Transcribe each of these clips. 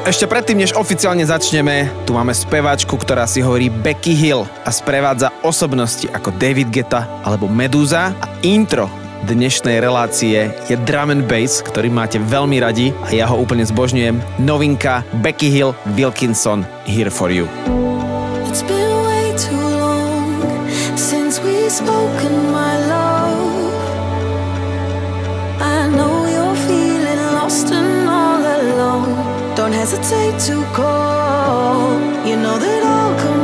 Ešte predtým, než oficiálne začneme, tu máme speváčku, ktorá si hovorí Becky Hill a sprevádza osobnosti ako David Geta alebo Medusa a intro dnešnej relácie je drum and bass, ktorý máte veľmi radi a ja ho úplne zbožňujem. Novinka Becky Hill Wilkinson Here for You. It's been way too long since we spoken my love hesitate to call. You know that I'll come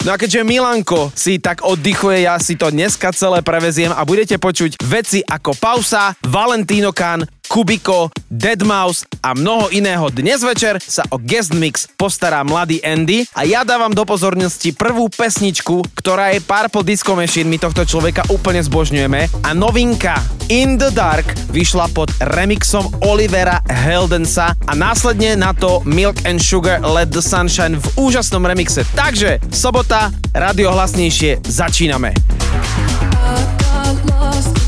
No a keďže Milanko si tak oddychuje, ja si to dneska celé preveziem a budete počuť veci ako Pausa, Valentino Khan, Kubiko, Deadmau5 a mnoho iného. Dnes večer sa o guest mix postará mladý Andy a ja dávam do pozornosti prvú pesničku, ktorá je Purple Disco Machine, my tohto človeka úplne zbožňujeme a novinka In the Dark vyšla pod remixom Olivera Heldensa a následne na to Milk and Sugar Let the Sunshine v úžasnom remixe. Takže sobota, radiohlasnejšie, začíname. got lost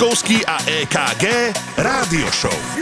Milan Lieskovský a EKG Rádio Show.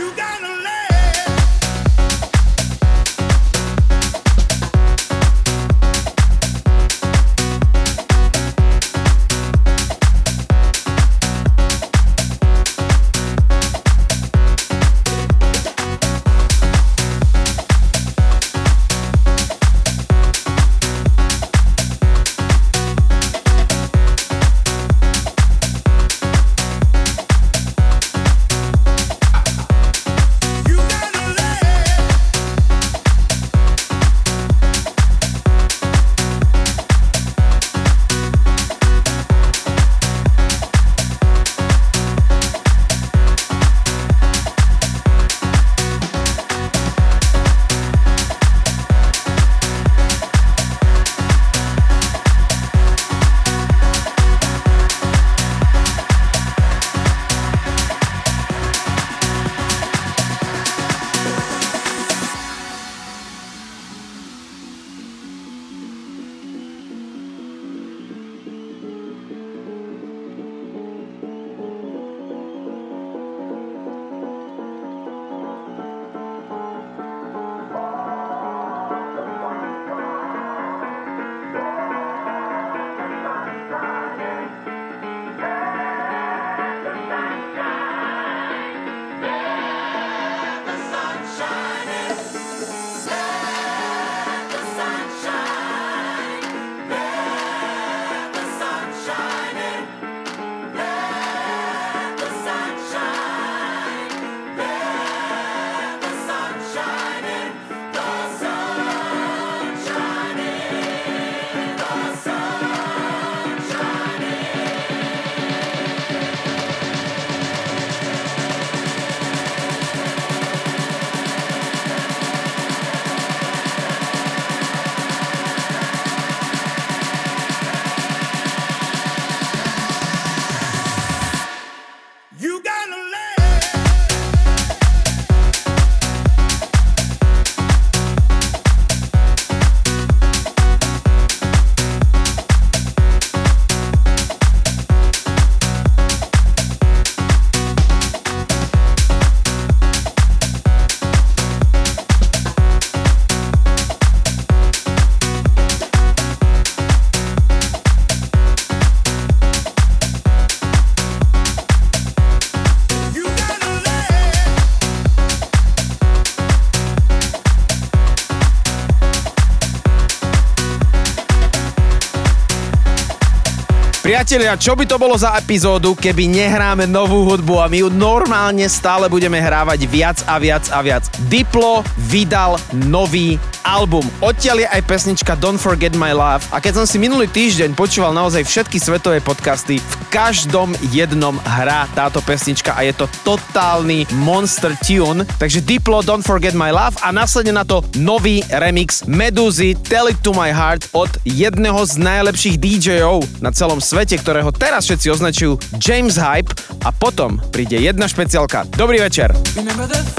Priatelia, čo by to bolo za epizódu, keby nehráme novú hudbu a my ju normálne stále budeme hrávať viac a viac a viac. Diplo vydal nový album. Odtiaľ je aj pesnička Don't Forget My Love a keď som si minulý týždeň počúval naozaj všetky svetové podcasty, v každom jednom hrá táto pesnička a je to totálny monster tune. Takže Diplo Don't Forget My Love a následne na to nový remix Meduzy Tell It To My Heart od jedného z najlepších DJov na celom svete, ktorého teraz všetci označujú James Hype a potom príde jedna špeciálka. Dobrý večer. Remember the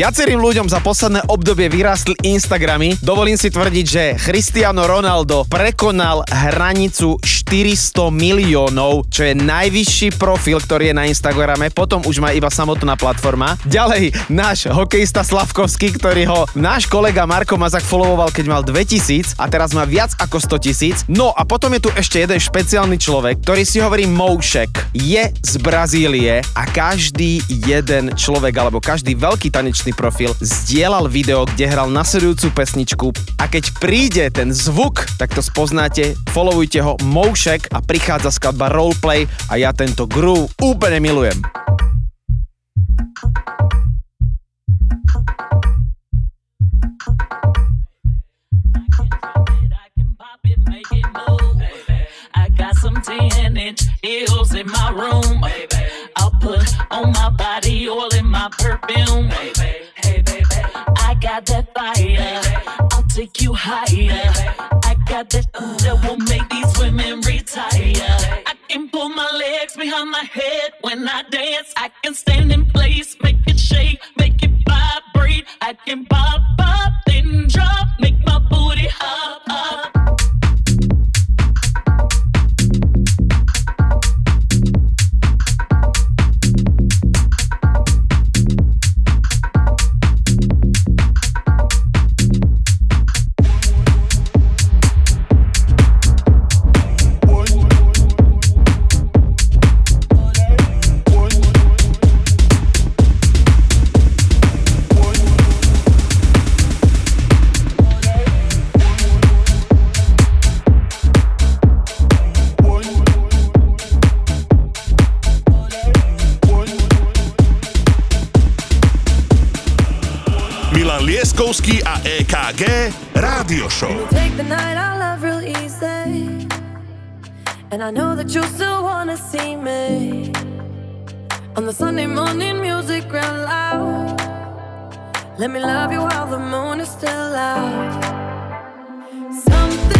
Viacerým ľuďom za posledné obdobie vyrástli Instagramy. Dovolím si tvrdiť, že Cristiano Ronaldo prekonal hranicu 400 miliónov, čo je najvyšší profil, ktorý je na Instagrame. Potom už má iba samotná platforma. Ďalej náš hokejista Slavkovský, ktorý ho náš kolega Marko Mazak followoval, keď mal 2000 a teraz má viac ako 100 tisíc. No a potom je tu ešte jeden špeciálny človek, ktorý si hovorí Moušek. Je z Brazílie a každý jeden človek alebo každý veľký tanečný profil zdieľal video, kde hral nasledujúcu pesničku a keď príde ten zvuk, tak to spoznáte, followujte ho Moušek a prichádza skladba Roleplay a ja tento groove úplne milujem. I can pop it, make it move. I got some 10 inch heels in my room. I'll put on my body oil in my perfume. Hey, baby. I got that fire. I'll take you higher. I got that that will make I can pull my legs behind my head when I dance. I can stand in place, make it shake, make it vibrate. I can pop, pop, then drop, make my booty hop, hop. Milan Lieskovský a EKG Rádio Show. And I know that you still wanna see me. On the Sunday morning music real loud. Let me love you while the moon is still out. Something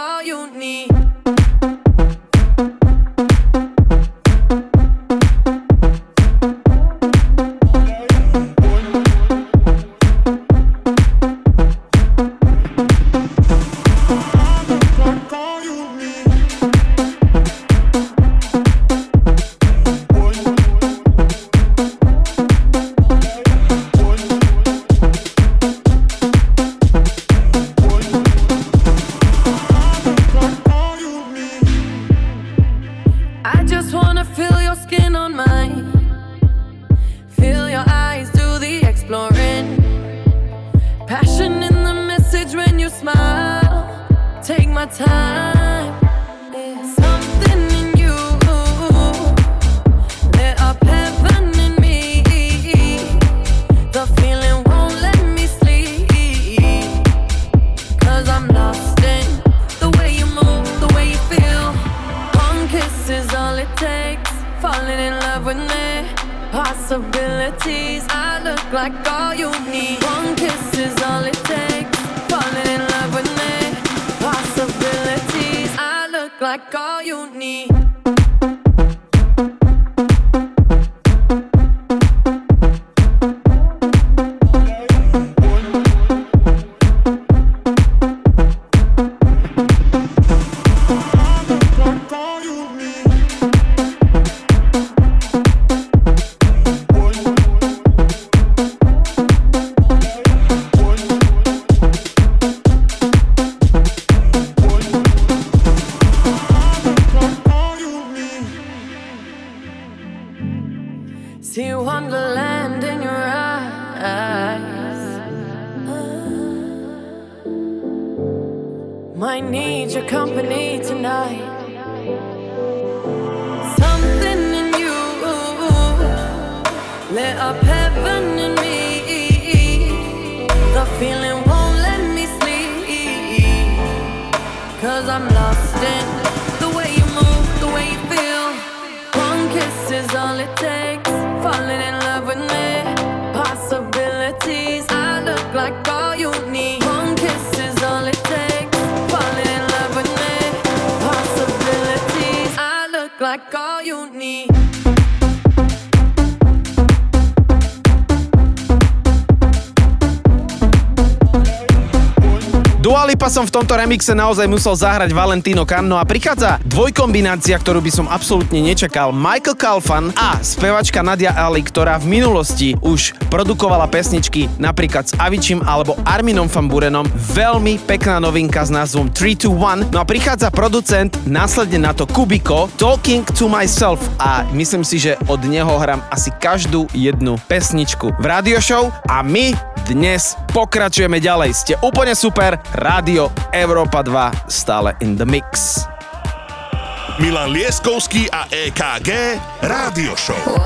tomto remixe naozaj musel zahrať Valentino Canno a prichádza dvojkombinácia, ktorú by som absolútne nečakal. Michael Kalfan a spevačka Nadia Ali, ktorá v minulosti už produkovala pesničky napríklad s Avičim alebo Arminom van Burenom. Veľmi pekná novinka s názvom 3 to 1. No a prichádza producent, následne na to Kubiko, Talking to Myself a myslím si, že od neho hram asi každú jednu pesničku v radio show a my dnes pokračujeme ďalej. Ste úplne super. Rádio Európa 2 stále in the mix. Milan Lieskovský a EKG Rádio Show.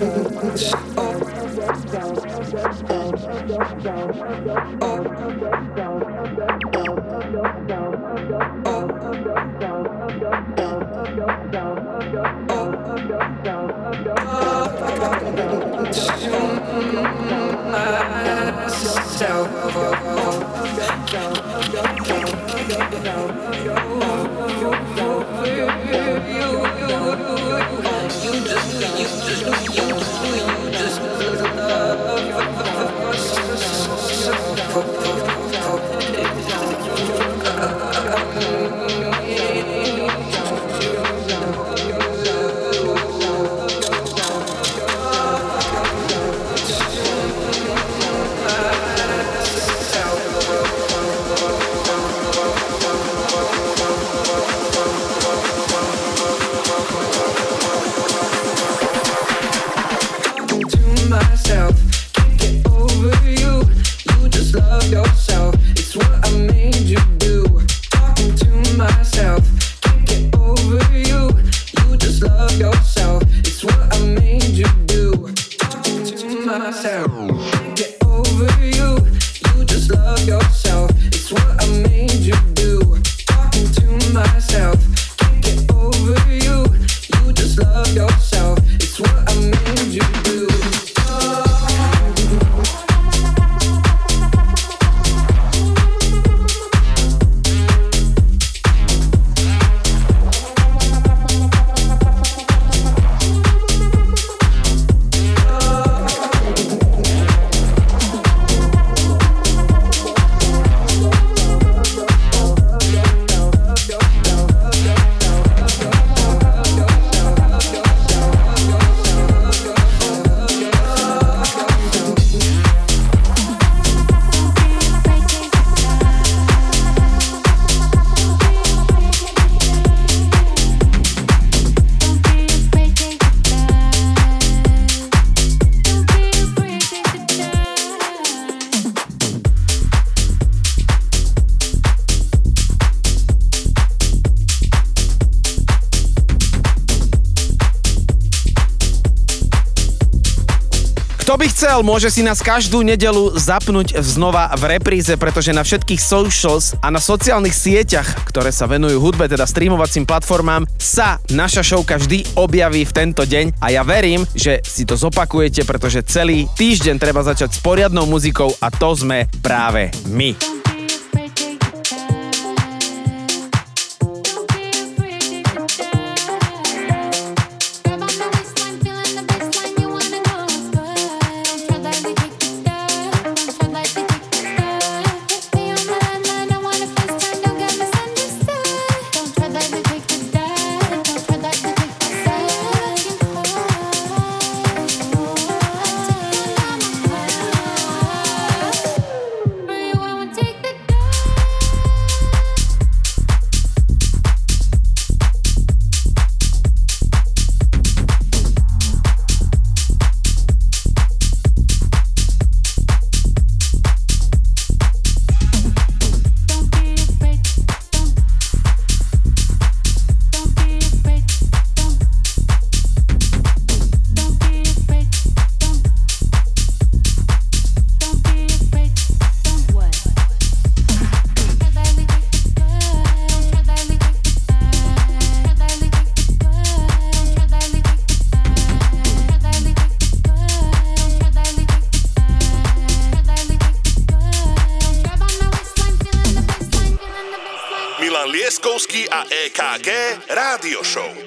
myself. 这是个 Orel môže si nás každú nedelu zapnúť znova v repríze, pretože na všetkých socials a na sociálnych sieťach, ktoré sa venujú hudbe, teda streamovacím platformám, sa naša showka vždy objaví v tento deň a ja verím, že si to zopakujete, pretože celý týždeň treba začať s poriadnou muzikou a to sme práve my. EKG Rádio Show.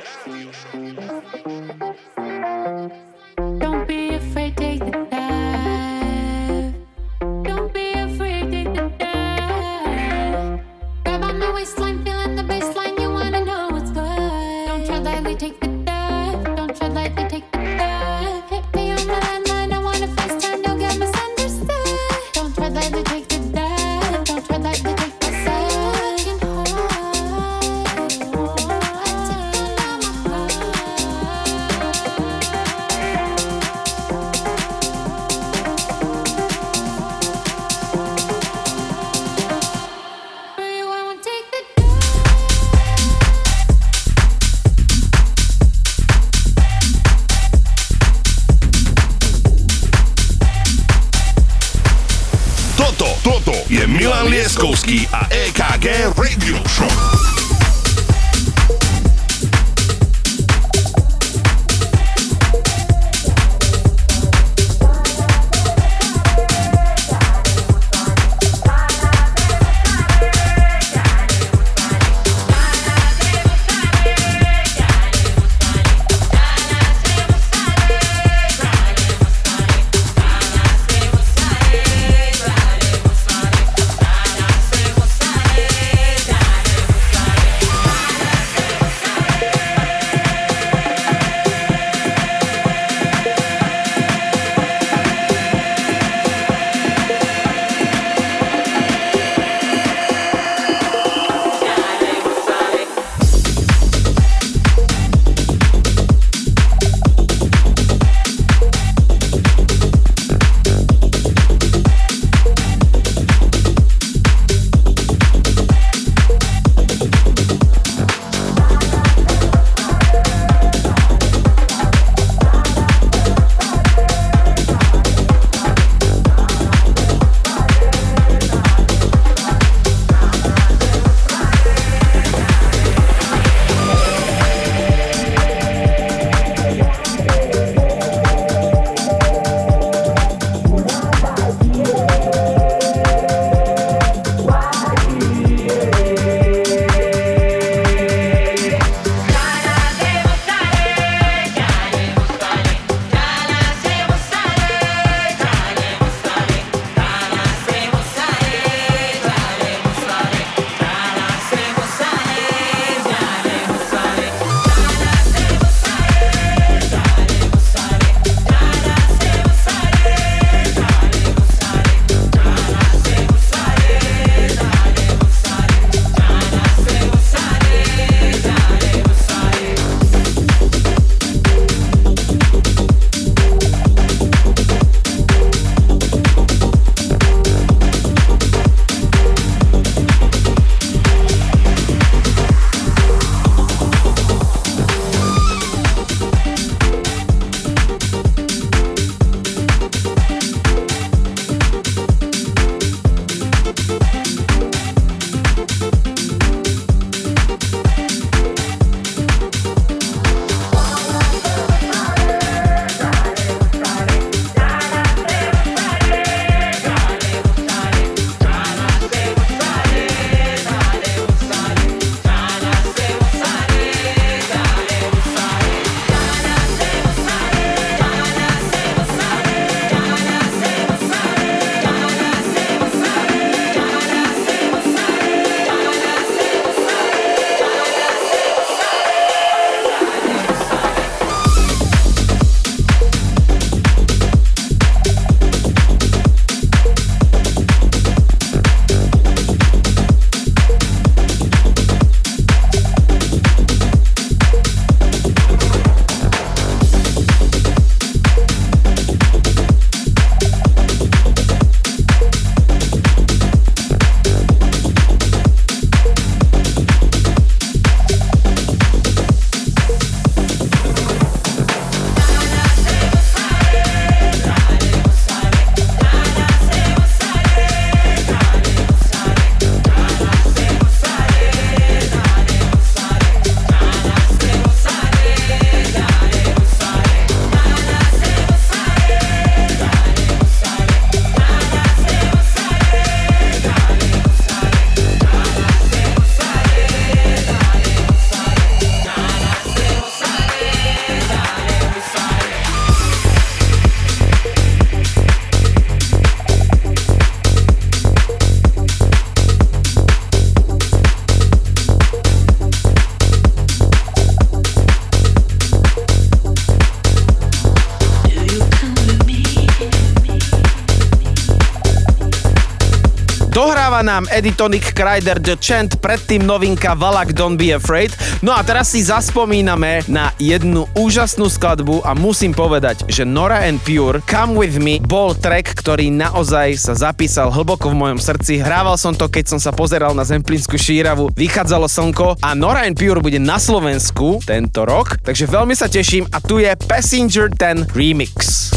Nám Editonic Kryder The Chant, predtým novinka Valak Don't Be Afraid. No a teraz si zaspomíname na jednu úžasnú skladbu a musím povedať, že Nora and Pure Come With Me bol track, ktorý naozaj sa zapísal hlboko v mojom srdci. Hrával som to, keď som sa pozeral na Zemplínsku šíravu, vychádzalo slnko a Nora and Pure bude na Slovensku tento rok, takže veľmi sa teším a tu je Passenger 10 Remix.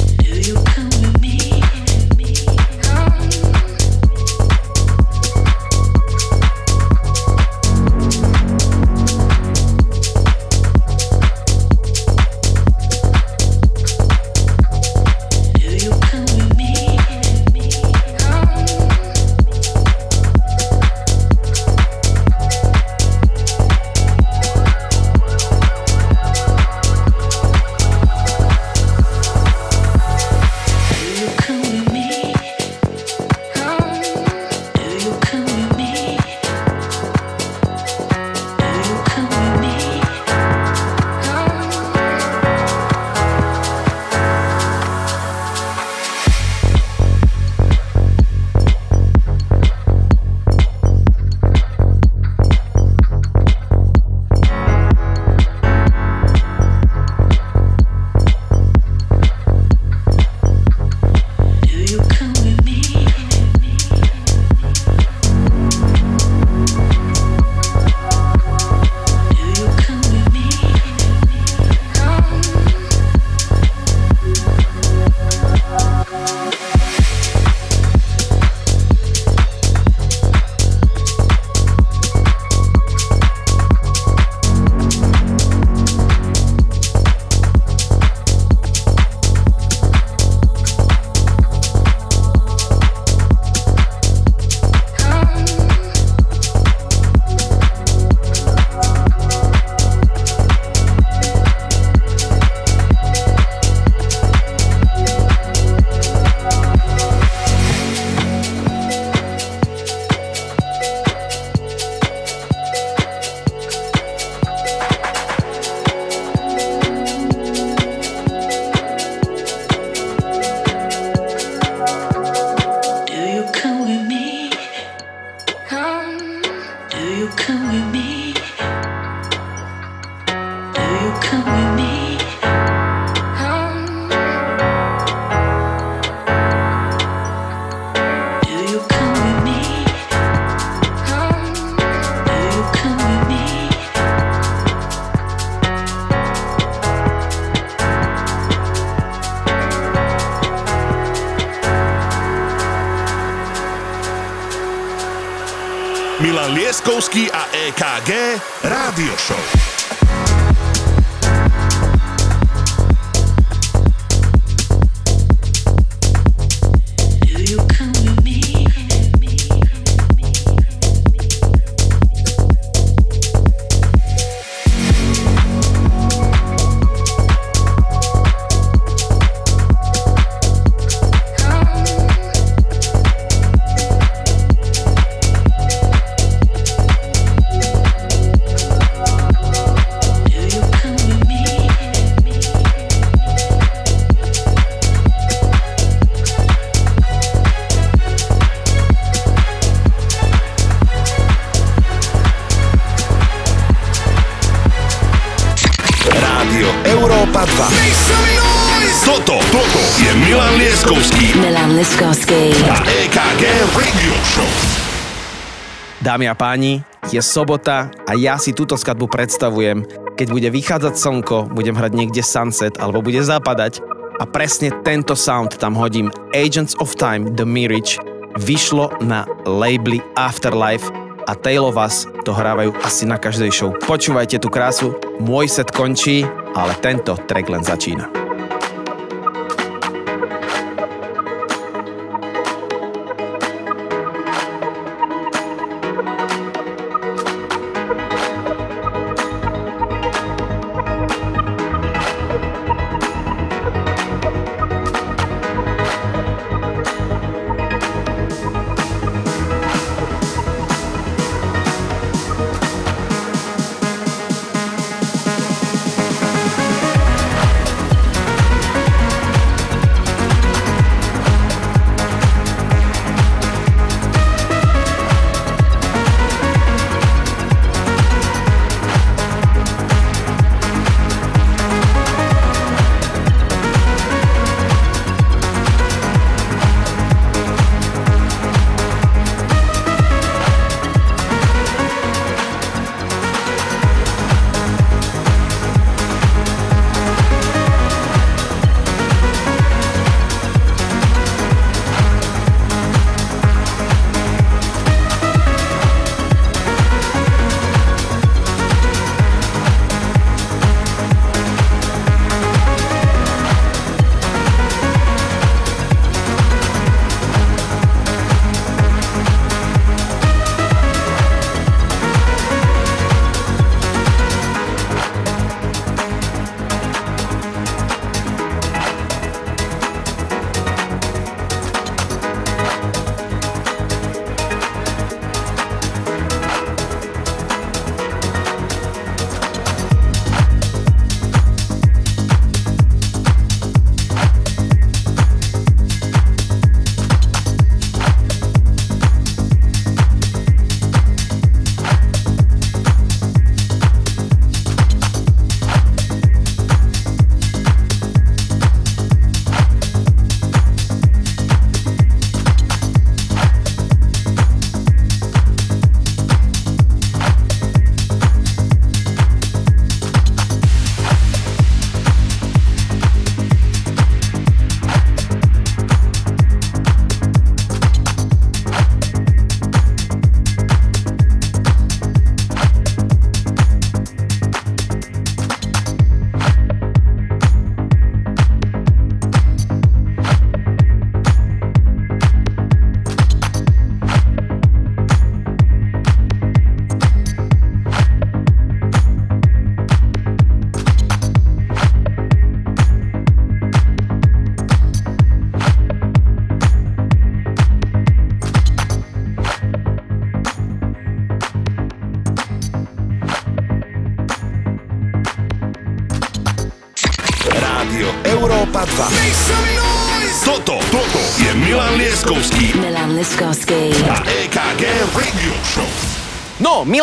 Dámy a páni, je sobota a ja si túto skladbu predstavujem, keď bude vychádzať slnko, budem hrať niekde sunset alebo bude zapadať a presne tento sound tam hodím. Agents of Time, The Mirage, vyšlo na labely Afterlife a Tail of Us to hrávajú asi na každej show. Počúvajte tú krásu, môj set končí, ale tento track len začína.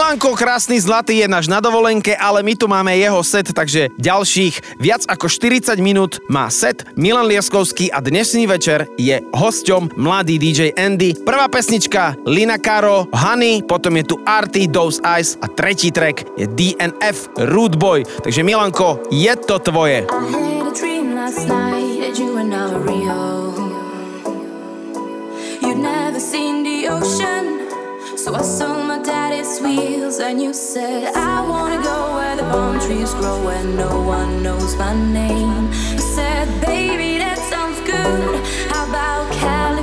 Milanko Krásny Zlatý je náš na dovolenke, ale my tu máme jeho set, takže ďalších viac ako 40 minút má set Milan Lieskovský a dnešný večer je hosťom mladý DJ Andy. Prvá pesnička Lina Karo, Honey, potom je tu Arty, Those Eyes a tretí track je DNF Rude Boy. Takže Milanko, je to tvoje. once and you said I wanna go where the palm trees grow where no one knows my name. I said baby that sounds good. How about California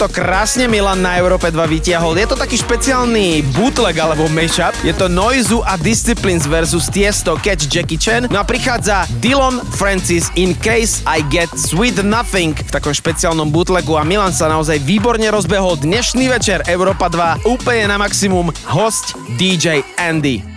to krásne Milan na Európe 2 vytiahol. Je to taký špeciálny bootleg alebo mashup. Je to Noizu a Disciplines versus Tiesto Catch Jackie Chan. No a prichádza Dylan Francis In Case I Get Sweet Nothing v takom špeciálnom bootlegu a Milan sa naozaj výborne rozbehol dnešný večer Európa 2 úplne na maximum host DJ Andy.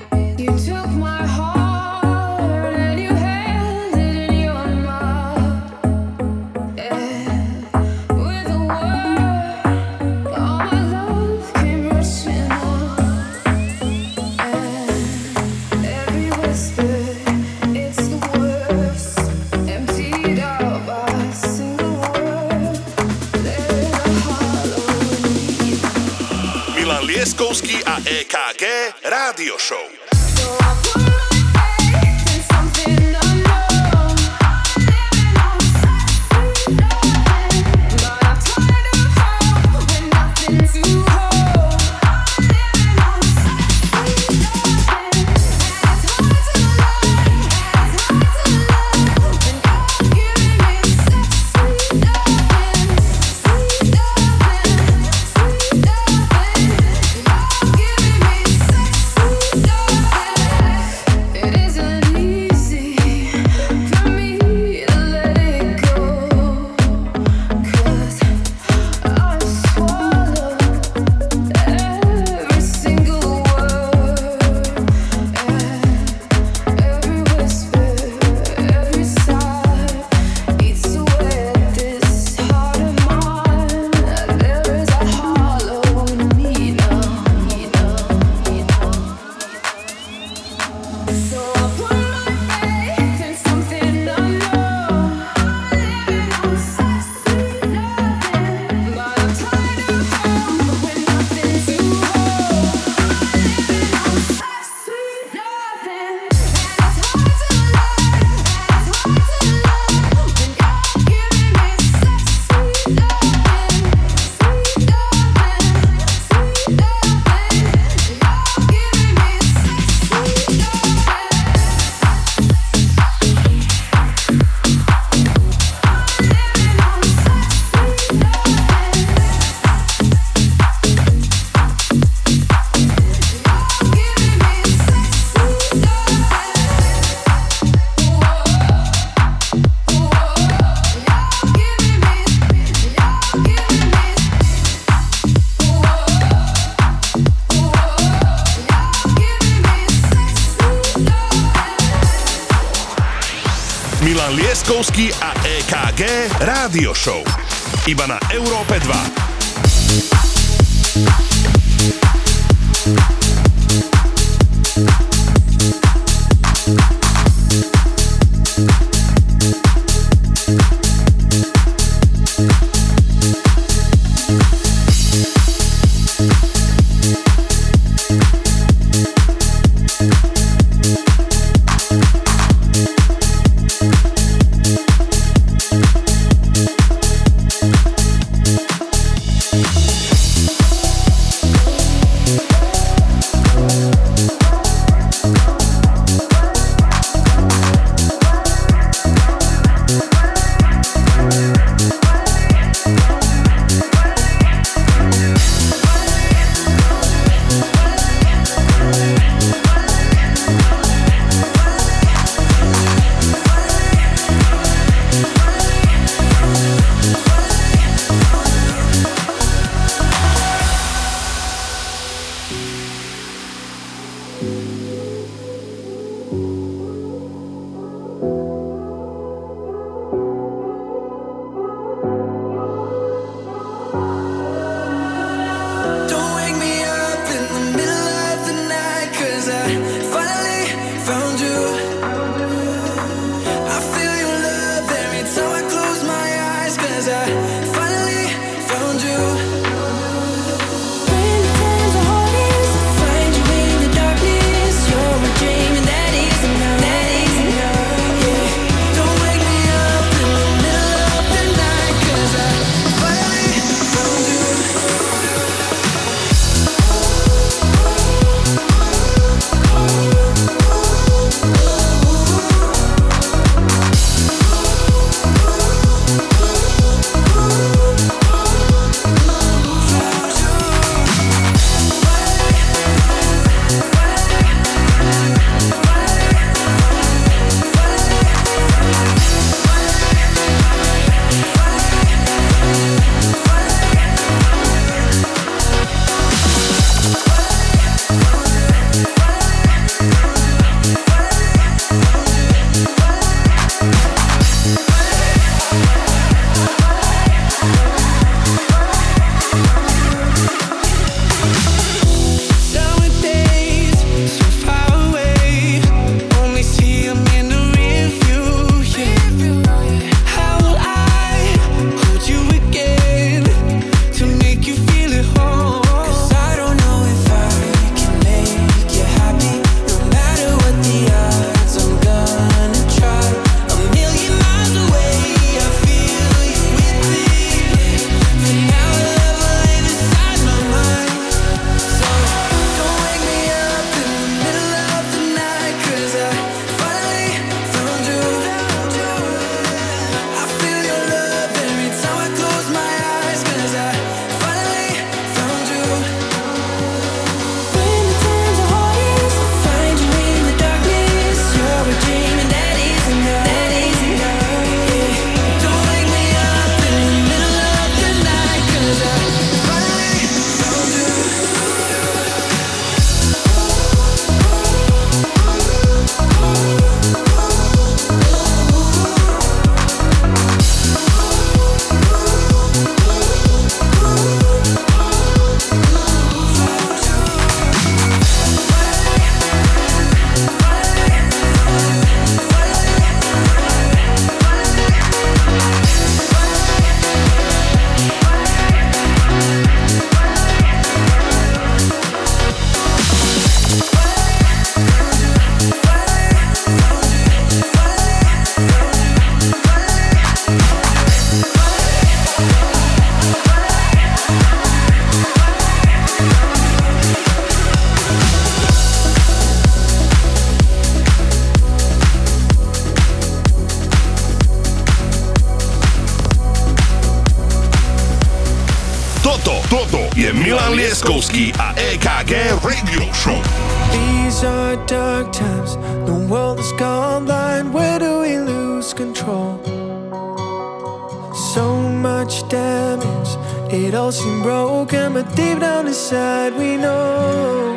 Much damage. It all seemed broken, but deep down inside we know.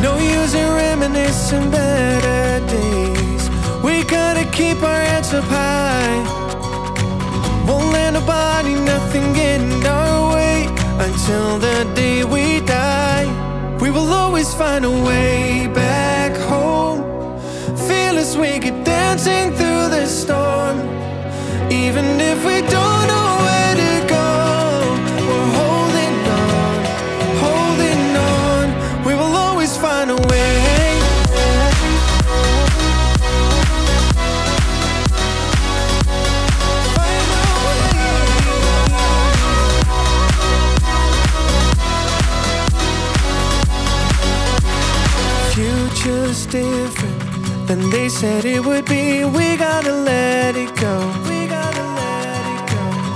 No use in reminiscing better days. We gotta keep our heads up high. Won't let nobody, nothing get in our way until the day we die. We will always find a way back home. Fearless, we get dancing through the storm. Different than they said it would be. We gotta let it go.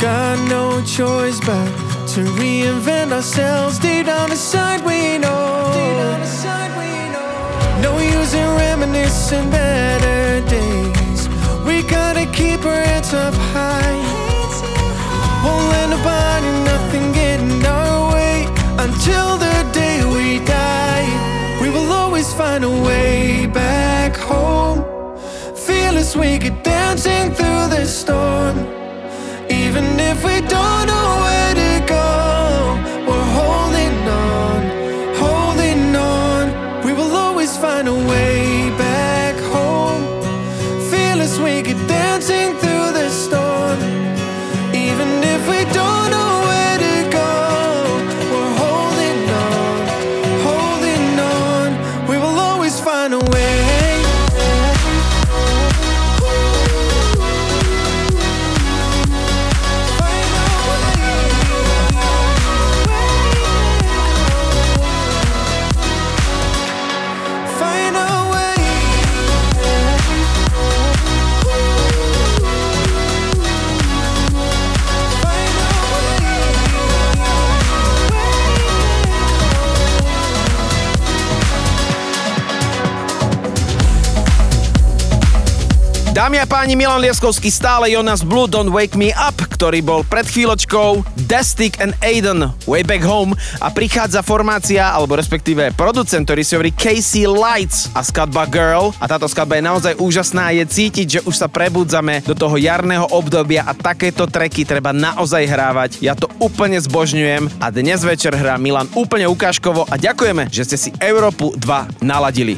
Got no choice but to reinvent ourselves. Deep down inside, we know. Inside, we know. No use in reminiscing better days. We gotta keep our heads up high. Won't let nobody, nothing get in our way until the day we die. We will always find a way back home. Fearless, we get dancing through the storm. We don't know Dámy a páni, Milan Lieskovský stále Jonas Blue Don't Wake Me Up, ktorý bol pred chvíľočkou Destic and Aiden Way Back Home a prichádza formácia, alebo respektíve producent, ktorý si hovorí Casey Lights a skladba Girl a táto skladba je naozaj úžasná, je cítiť, že už sa prebudzame do toho jarného obdobia a takéto treky treba naozaj hrávať. Ja to úplne zbožňujem a dnes večer hrá Milan úplne ukážkovo a ďakujeme, že ste si Európu 2 naladili.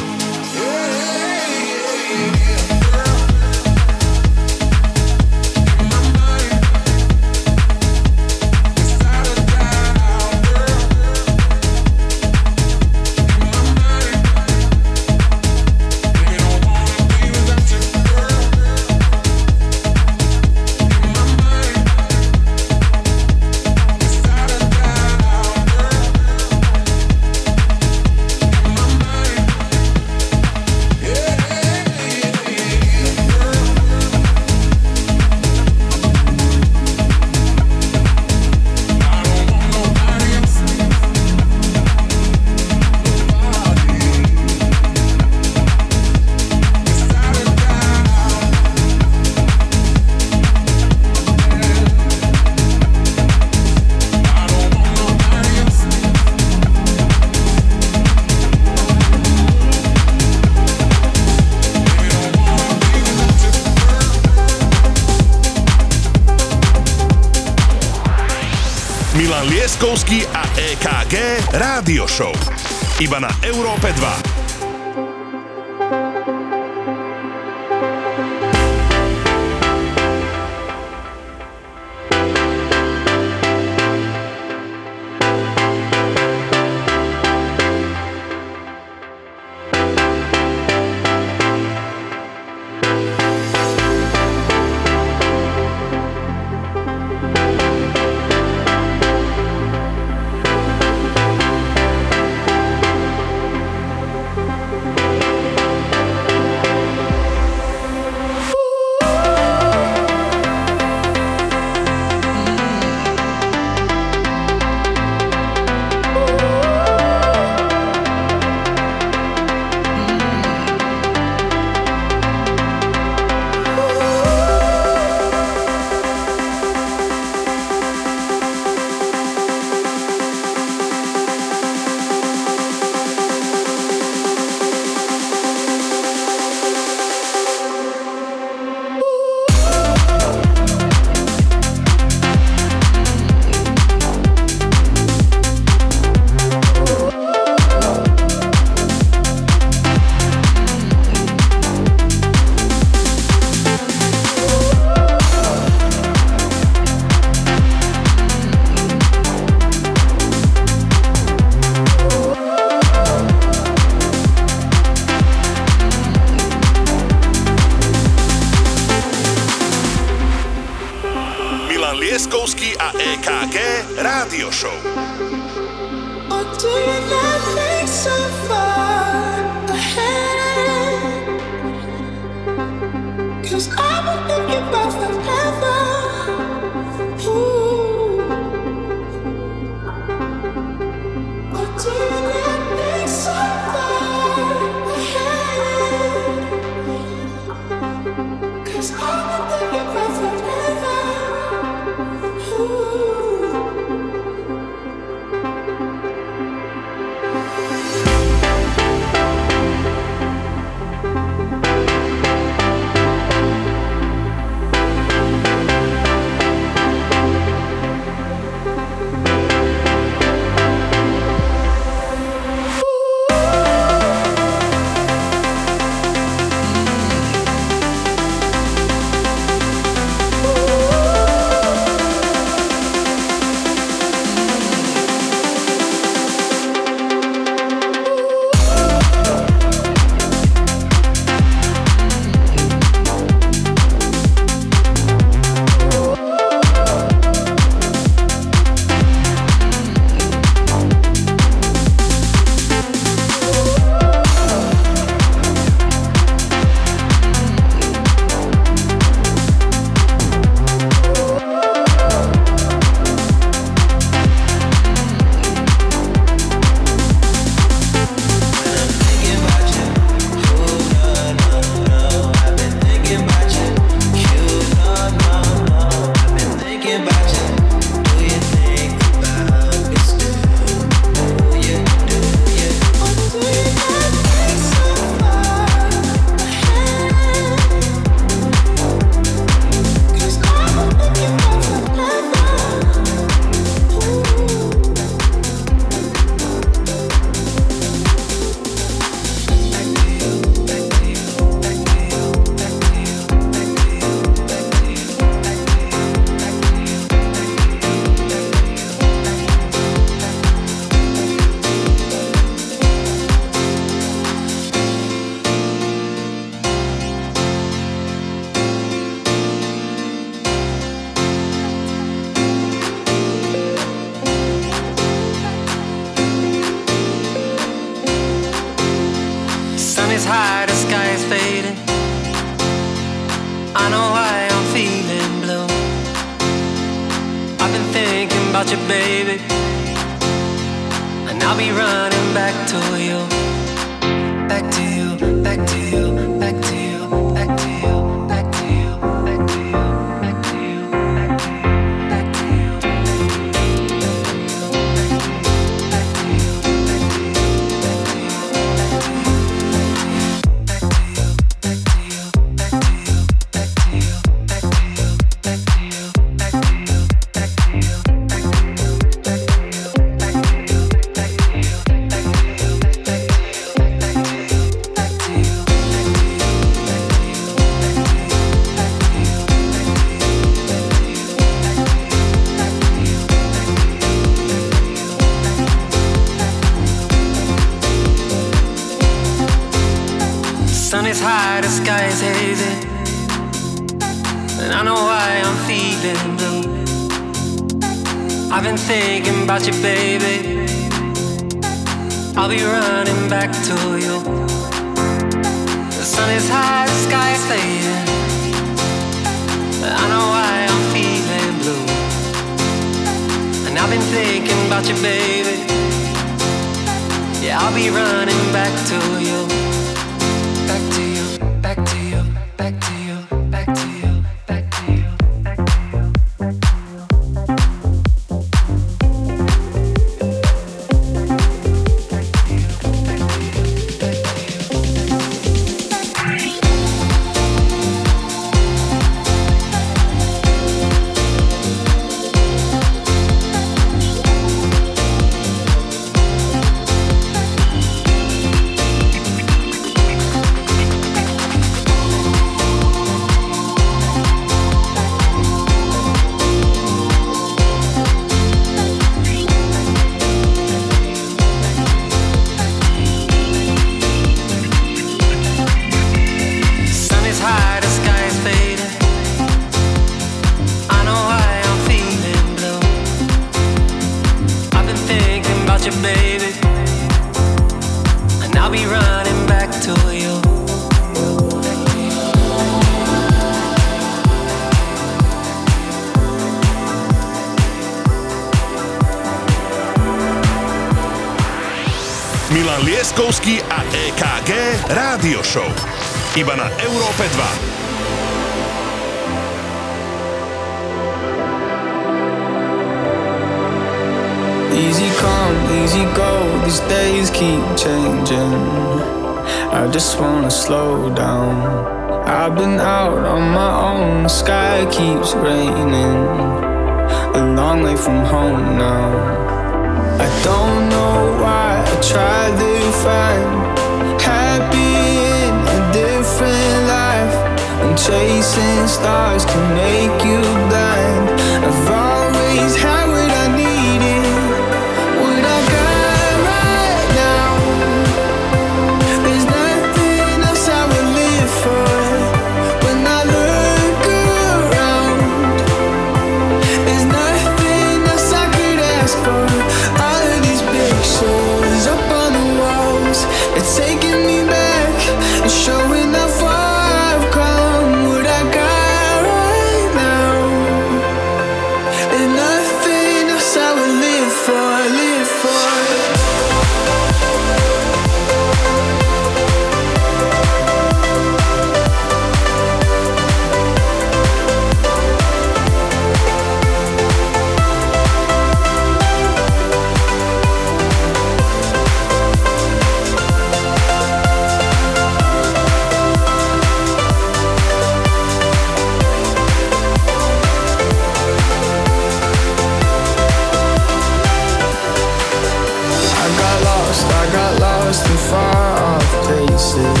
far off places,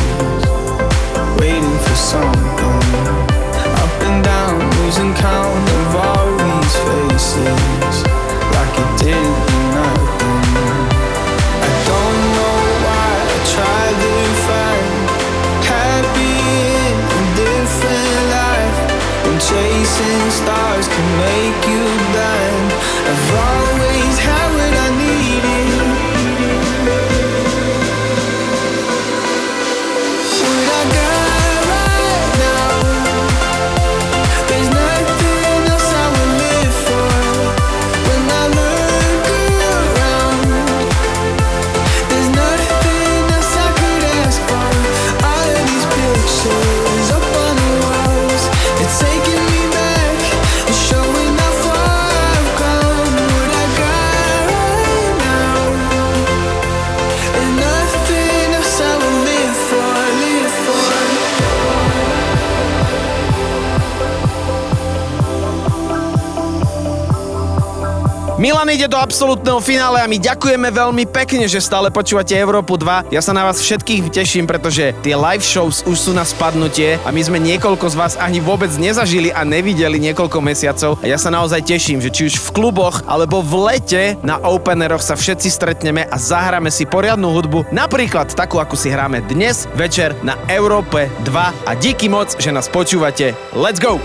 waiting for something. Up and down, losing count of all these faces, like it didn't mean nothing. I don't know why I to find in a different life. When chasing stars can make you blind. I've Milan ide do absolútneho finále a my ďakujeme veľmi pekne, že stále počúvate Európu 2. Ja sa na vás všetkých teším, pretože tie live shows už sú na spadnutie a my sme niekoľko z vás ani vôbec nezažili a nevideli niekoľko mesiacov. A ja sa naozaj teším, že či už v kluboch alebo v lete na openeroch sa všetci stretneme a zahráme si poriadnu hudbu, napríklad takú, ako si hráme dnes večer na Európe 2 a díky moc, že nás počúvate. Let's go!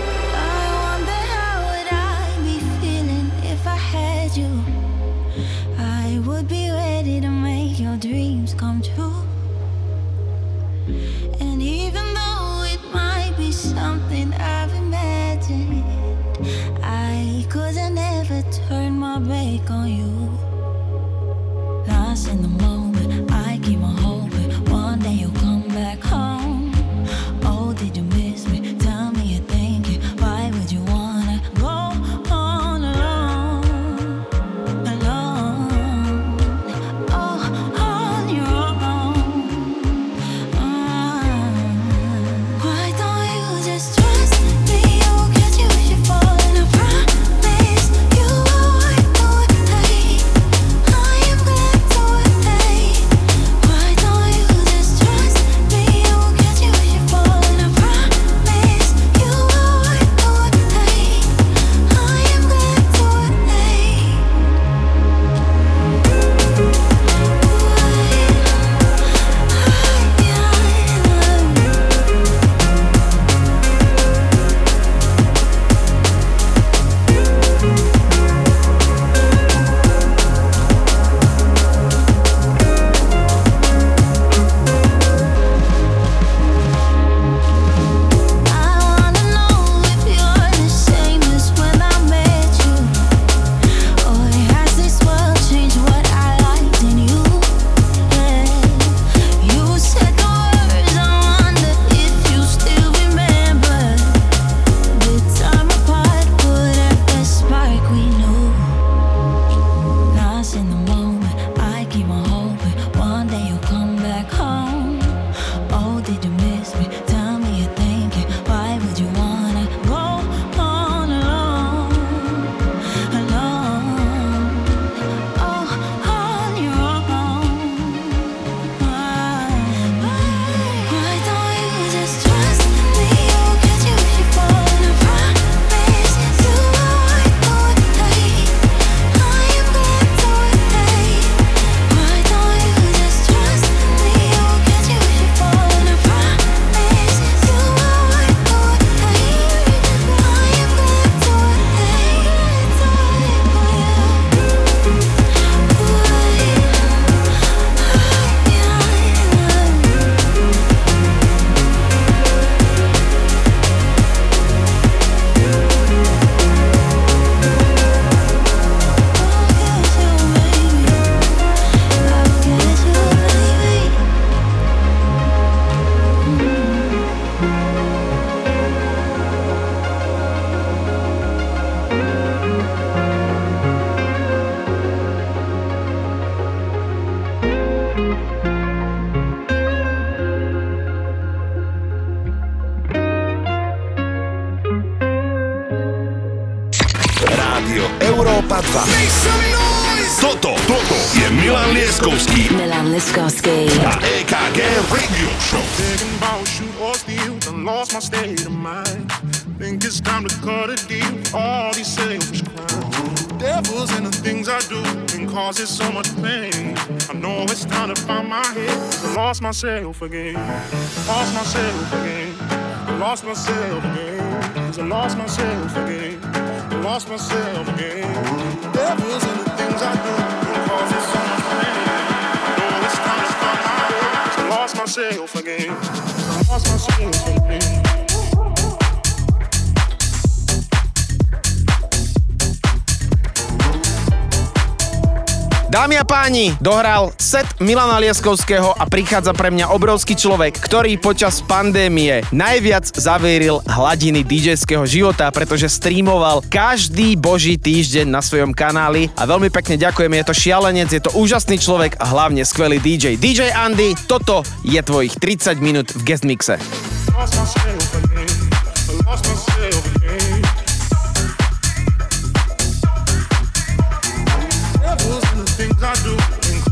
forgave. Páni, dohral set Milana Lieskovského a prichádza pre mňa obrovský človek, ktorý počas pandémie najviac zavieril hladiny dj života, pretože streamoval každý boží týždeň na svojom kanáli a veľmi pekne ďakujem, je to šialenec, je to úžasný človek a hlavne skvelý DJ. DJ Andy, toto je tvojich 30 minút v Guest Mixe.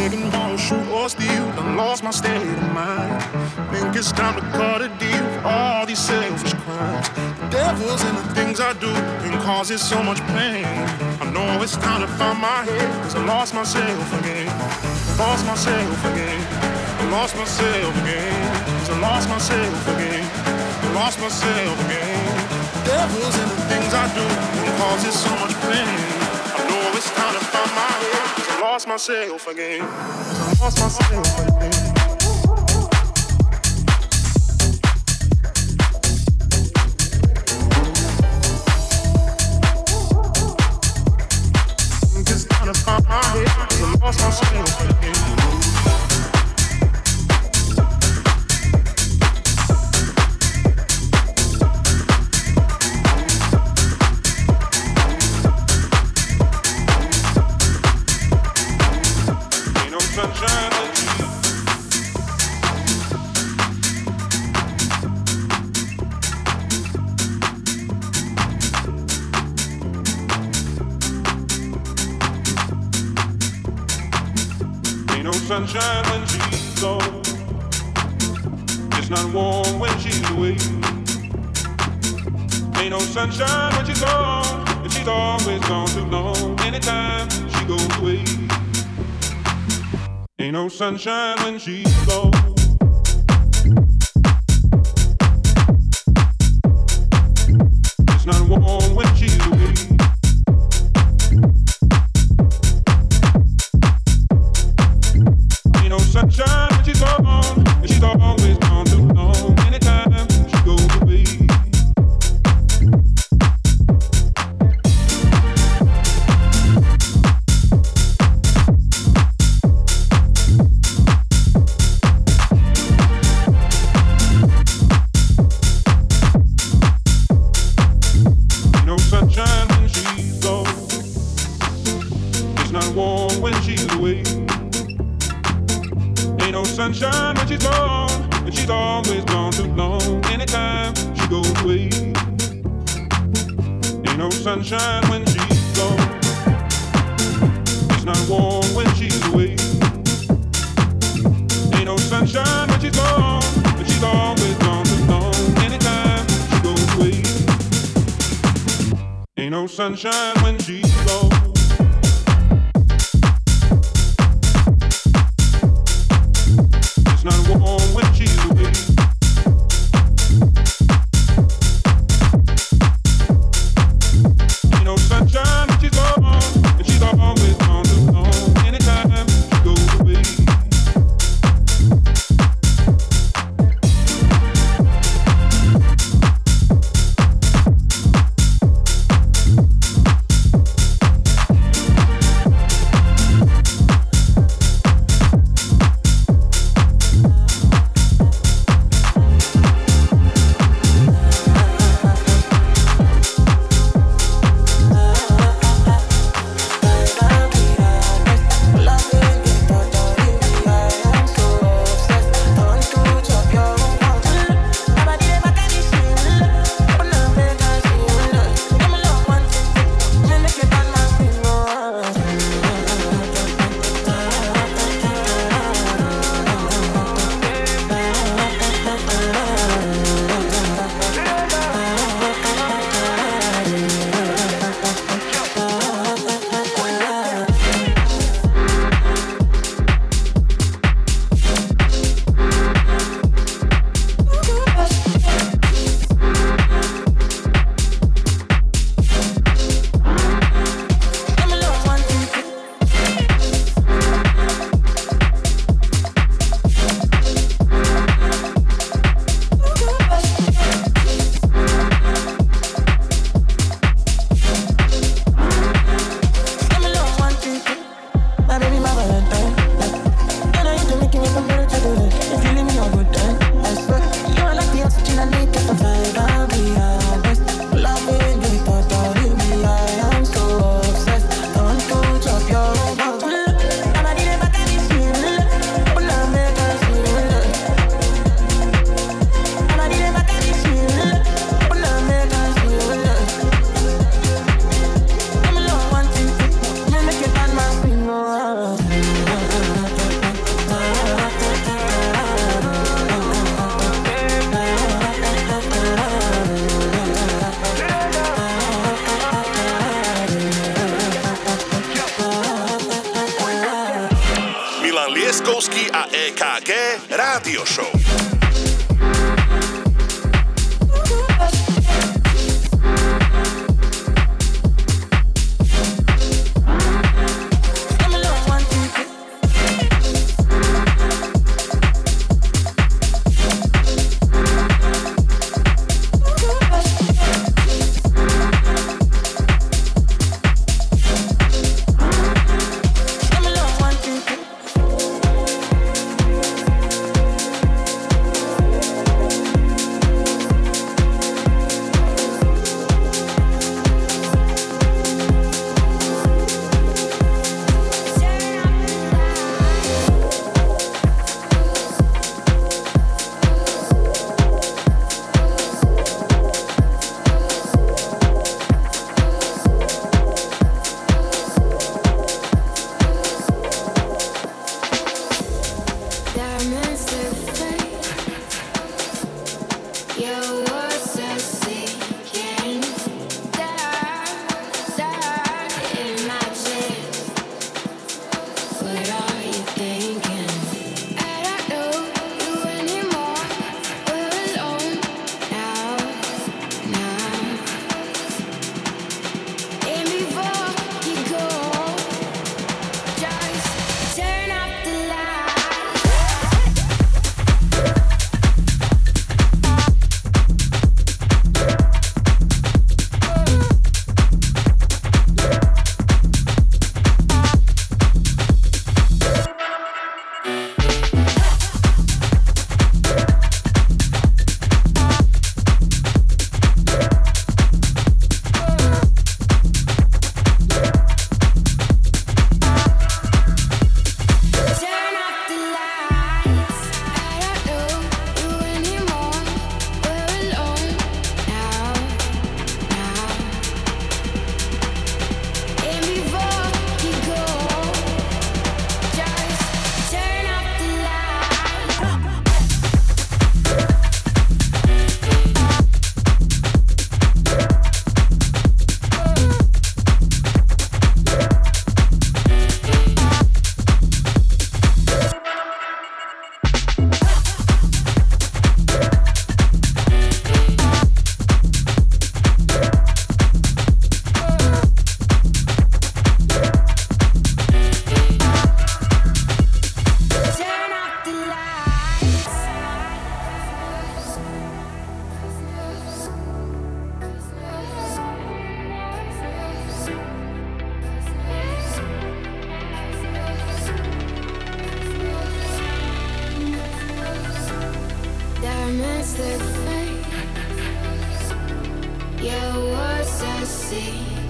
Begging for a shoot or steal, done lost my state of mind. Think it's time to cut a deal with all these selfish crimes. The devil's in the things I do and causes so much pain. I know it's time to find my head, cause I lost myself again. Lost myself again. I lost myself again. Cause I lost myself again. I lost myself again. The devil's in the things I do and causes so much pain. I know it's time to find lost myself again. I lost myself again. Just find my head, I lost myself again. Sunshine when she's gone. Sunshine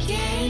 Yeah.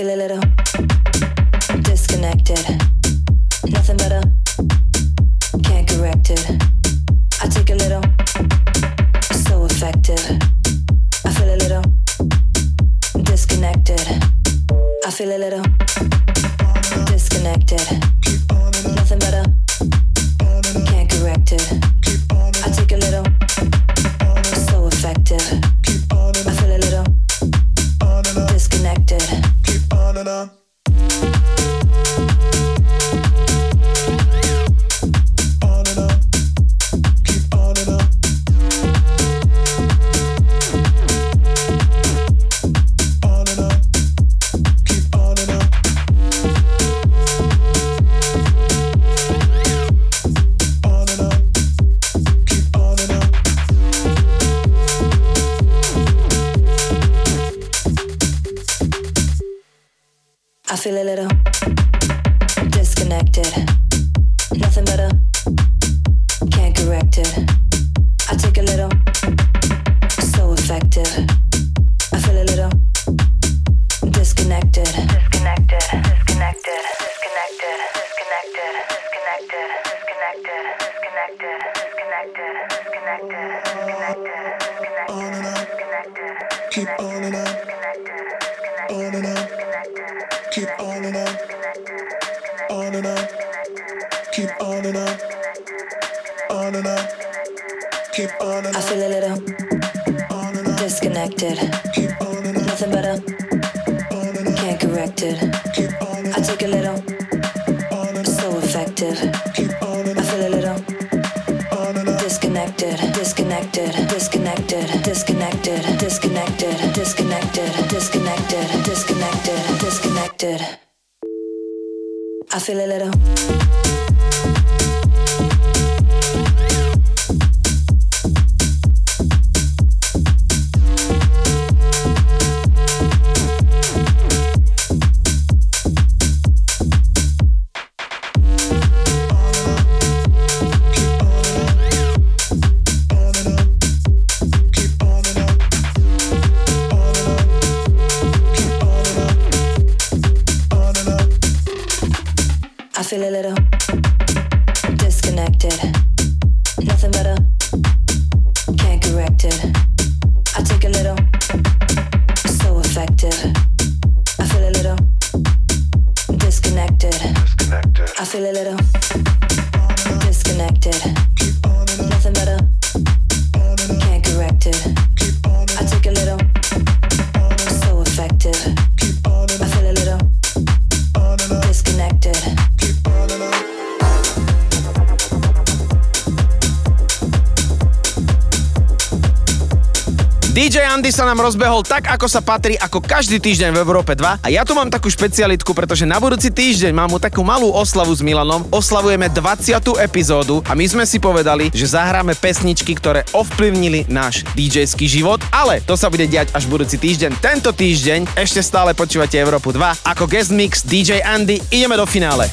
Feel a little I feel a little disconnected. Nothing a can't correct it. DJ Andy sa nám rozbehol tak, ako sa patrí, ako každý týždeň v Európe 2. A ja tu mám takú špecialitku, pretože na budúci týždeň mám takú malú oslavu s Milanom. Oslavujeme 20. epizódu a my sme si povedali, že zahráme pesničky, ktoré ovplyvnili náš DJ-ský život, ale to sa bude diať až budúci týždeň. Tento týždeň ešte stále počúvate Európu 2. Ako guest mix DJ Andy ideme do finále.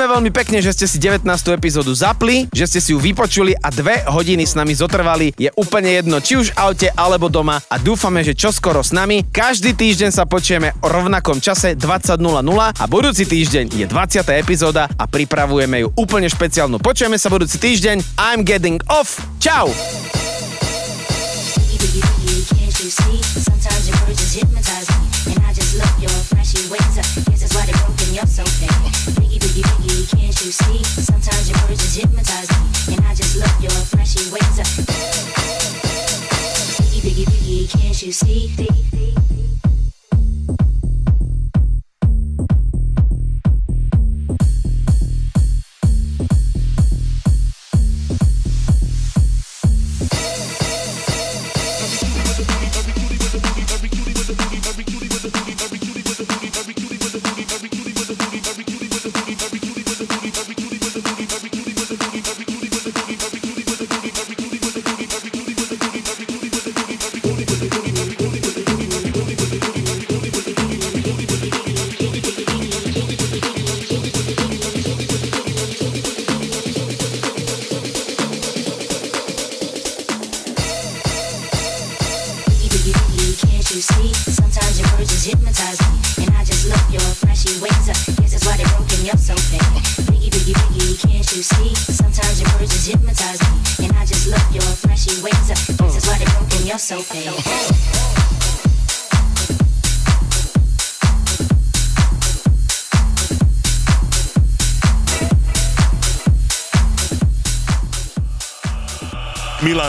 Ďakujeme veľmi pekne, že ste si 19. epizódu zapli, že ste si ju vypočuli a dve hodiny s nami zotrvali. Je úplne jedno, či už v aute alebo doma a dúfame, že čoskoro s nami. Každý týždeň sa počujeme o rovnakom čase 20.00 a budúci týždeň je 20. epizóda a pripravujeme ju úplne špeciálnu. Počujeme sa budúci týždeň. I'm getting off. Ciao! you see. Sometimes your words just hypnotize me, and I just love your flashy ways. Biggie, biggie, biggie, can't you see?